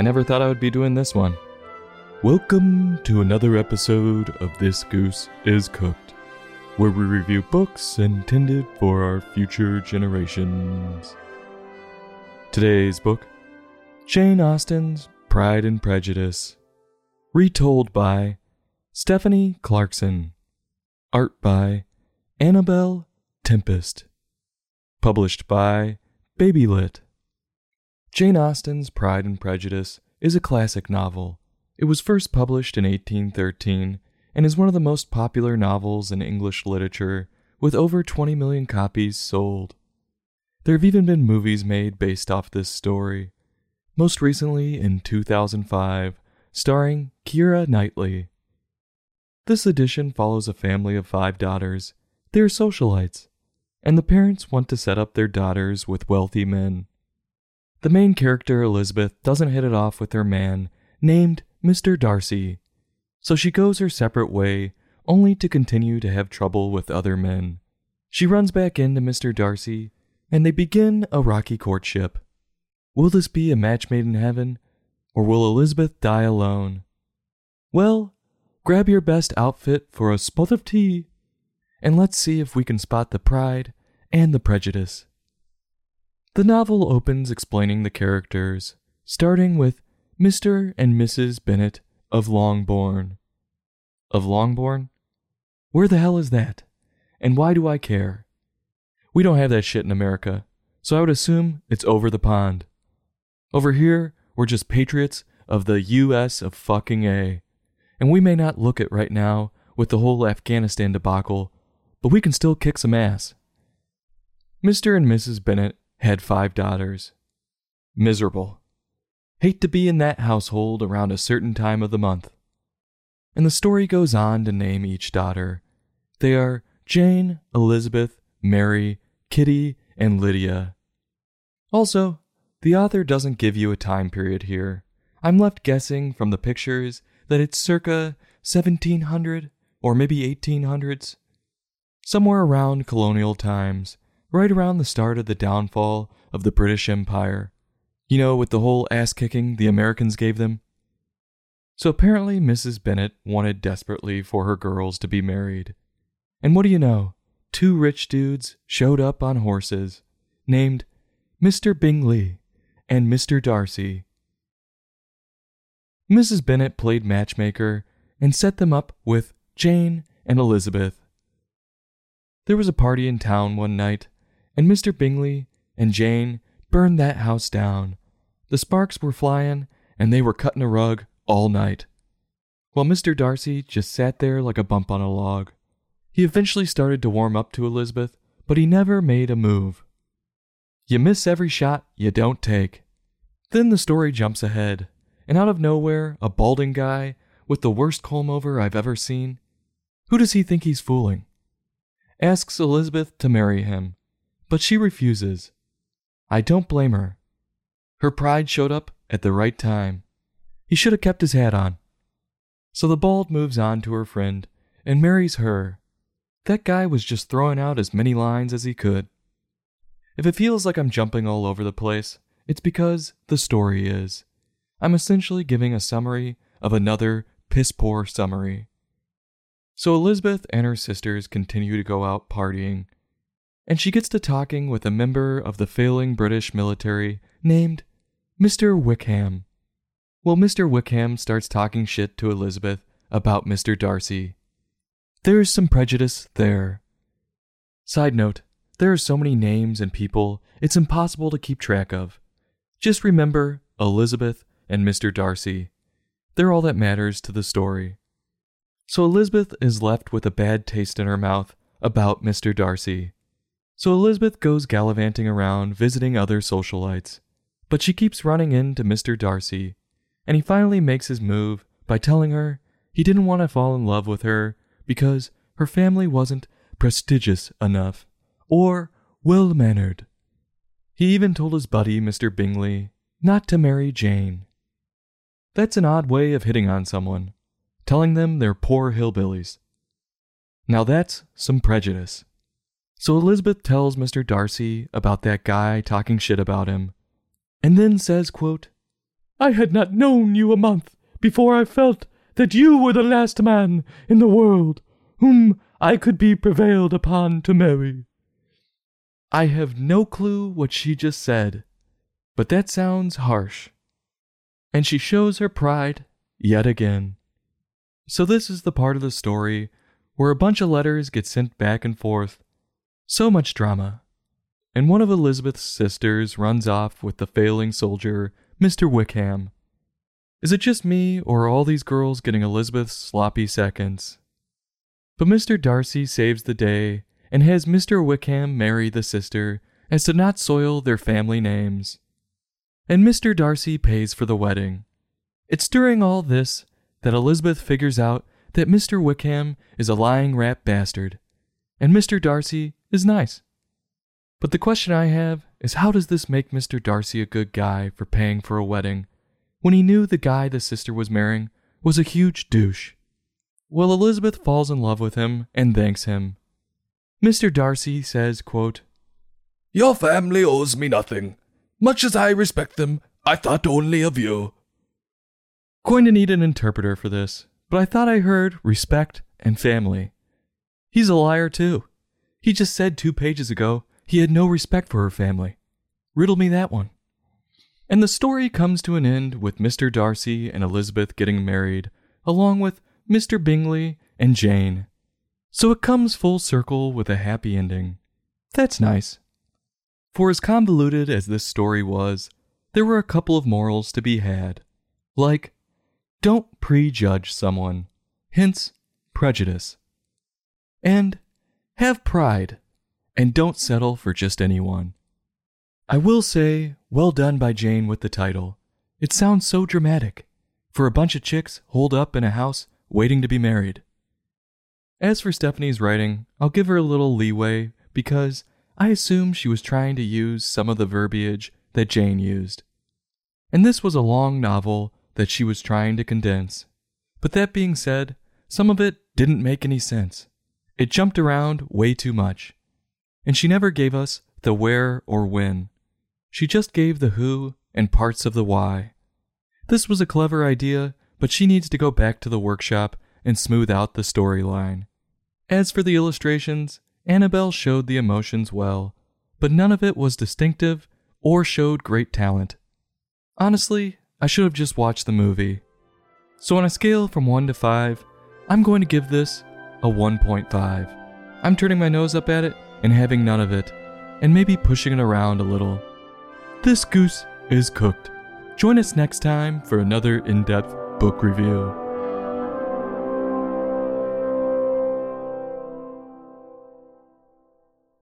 I never thought I would be doing this one. Welcome to another episode of This Goose is Cooked, where we review books intended for our future generations. Today's book Jane Austen's Pride and Prejudice, retold by Stephanie Clarkson, art by Annabelle Tempest, published by Babylit. Jane Austen's Pride and Prejudice is a classic novel. It was first published in 1813 and is one of the most popular novels in English literature, with over 20 million copies sold. There have even been movies made based off this story, most recently in 2005, starring Keira Knightley. This edition follows a family of five daughters. They are socialites, and the parents want to set up their daughters with wealthy men. The main character, Elizabeth, doesn't hit it off with her man, named Mr. Darcy, so she goes her separate way, only to continue to have trouble with other men. She runs back into Mr. Darcy, and they begin a rocky courtship. Will this be a match made in heaven, or will Elizabeth die alone? Well, grab your best outfit for a spot of tea, and let's see if we can spot the pride and the prejudice. The novel opens explaining the characters, starting with Mr. and Mrs. Bennet of Longbourn. Of Longbourn? Where the hell is that? And why do I care? We don't have that shit in America, so I would assume it's over the pond. Over here, we're just patriots of the US of fucking A. And we may not look it right now with the whole Afghanistan debacle, but we can still kick some ass. Mr. and Mrs. Bennet had five daughters. Miserable. Hate to be in that household around a certain time of the month. And the story goes on to name each daughter. They are Jane, Elizabeth, Mary, Kitty, and Lydia. Also, the author doesn't give you a time period here. I'm left guessing from the pictures that it's circa 1700 or maybe 1800s. Somewhere around colonial times, right around the start of the downfall of the British Empire. You know, with the whole ass kicking the Americans gave them. So apparently, Mrs. Bennet wanted desperately for her girls to be married. And what do you know? Two rich dudes showed up on horses, named Mr. Bingley and Mr. Darcy. Mrs. Bennet played matchmaker and set them up with Jane and Elizabeth. There was a party in town one night, and Mr. Bingley and Jane burned that house down. The sparks were flying, and they were cutting a rug all night. While Mr. Darcy just sat there like a bump on a log. He eventually started to warm up to Elizabeth, but he never made a move. You miss every shot you don't take. Then the story jumps ahead, and out of nowhere, a balding guy with the worst comb over I've ever seen. Who does he think he's fooling? Asks Elizabeth to marry him, but she refuses. I don't blame her. Her pride showed up at the right time. He should have kept his hat on. So the bald moves on to her friend and marries her. That guy was just throwing out as many lines as he could. If it feels like I'm jumping all over the place, it's because the story is. I'm essentially giving a summary of another piss poor summary. So Elizabeth and her sisters continue to go out partying and she gets to talking with a member of the failing British military named Mr. Wickham. Well, Mr. Wickham starts talking shit to Elizabeth about Mr. Darcy. There's some prejudice there. Side note, there are so many names and people, it's impossible to keep track of. Just remember Elizabeth and Mr. Darcy. They're all that matters to the story. So Elizabeth is left with a bad taste in her mouth about Mr. Darcy. So Elizabeth goes gallivanting around visiting other socialites, but she keeps running into Mr. Darcy, and he finally makes his move by telling her he didn't want to fall in love with her because her family wasn't prestigious enough or well mannered. He even told his buddy, Mr. Bingley, not to marry Jane. That's an odd way of hitting on someone, telling them they're poor hillbillies. Now that's some prejudice. So Elizabeth tells Mr. Darcy about that guy talking shit about him, and then says, quote, I had not known you a month before I felt that you were the last man in the world whom I could be prevailed upon to marry. I have no clue what she just said, but that sounds harsh. And she shows her pride yet again. So, this is the part of the story where a bunch of letters get sent back and forth. So much drama. And one of Elizabeth's sisters runs off with the failing soldier, Mr. Wickham. Is it just me, or are all these girls getting Elizabeth's sloppy seconds? But Mr. Darcy saves the day and has Mr. Wickham marry the sister as to not soil their family names. And Mr. Darcy pays for the wedding. It's during all this that Elizabeth figures out that Mr. Wickham is a lying rat bastard, and Mr. Darcy is nice. But the question I have is how does this make Mr. Darcy a good guy for paying for a wedding when he knew the guy the sister was marrying was a huge douche? Well, Elizabeth falls in love with him and thanks him. Mr. Darcy says, quote, Your family owes me nothing. Much as I respect them, I thought only of you. Going to need an interpreter for this, but I thought I heard respect and family. He's a liar, too. He just said two pages ago he had no respect for her family. Riddle me that one. And the story comes to an end with Mr. Darcy and Elizabeth getting married, along with Mr. Bingley and Jane. So it comes full circle with a happy ending. That's nice. For as convoluted as this story was, there were a couple of morals to be had. Like, don't prejudge someone, hence, prejudice. And have pride, and don't settle for just anyone. I will say, well done by Jane with the title. It sounds so dramatic, for a bunch of chicks holed up in a house waiting to be married. As for Stephanie's writing, I'll give her a little leeway because I assume she was trying to use some of the verbiage that Jane used. And this was a long novel that she was trying to condense. But that being said, some of it didn't make any sense. It jumped around way too much. And she never gave us the where or when. She just gave the who and parts of the why. This was a clever idea, but she needs to go back to the workshop and smooth out the storyline. As for the illustrations, Annabelle showed the emotions well, but none of it was distinctive or showed great talent. Honestly, I should have just watched the movie. So, on a scale from 1 to 5, I'm going to give this a 1.5. I'm turning my nose up at it and having none of it, and maybe pushing it around a little. This goose is cooked. Join us next time for another in depth book review.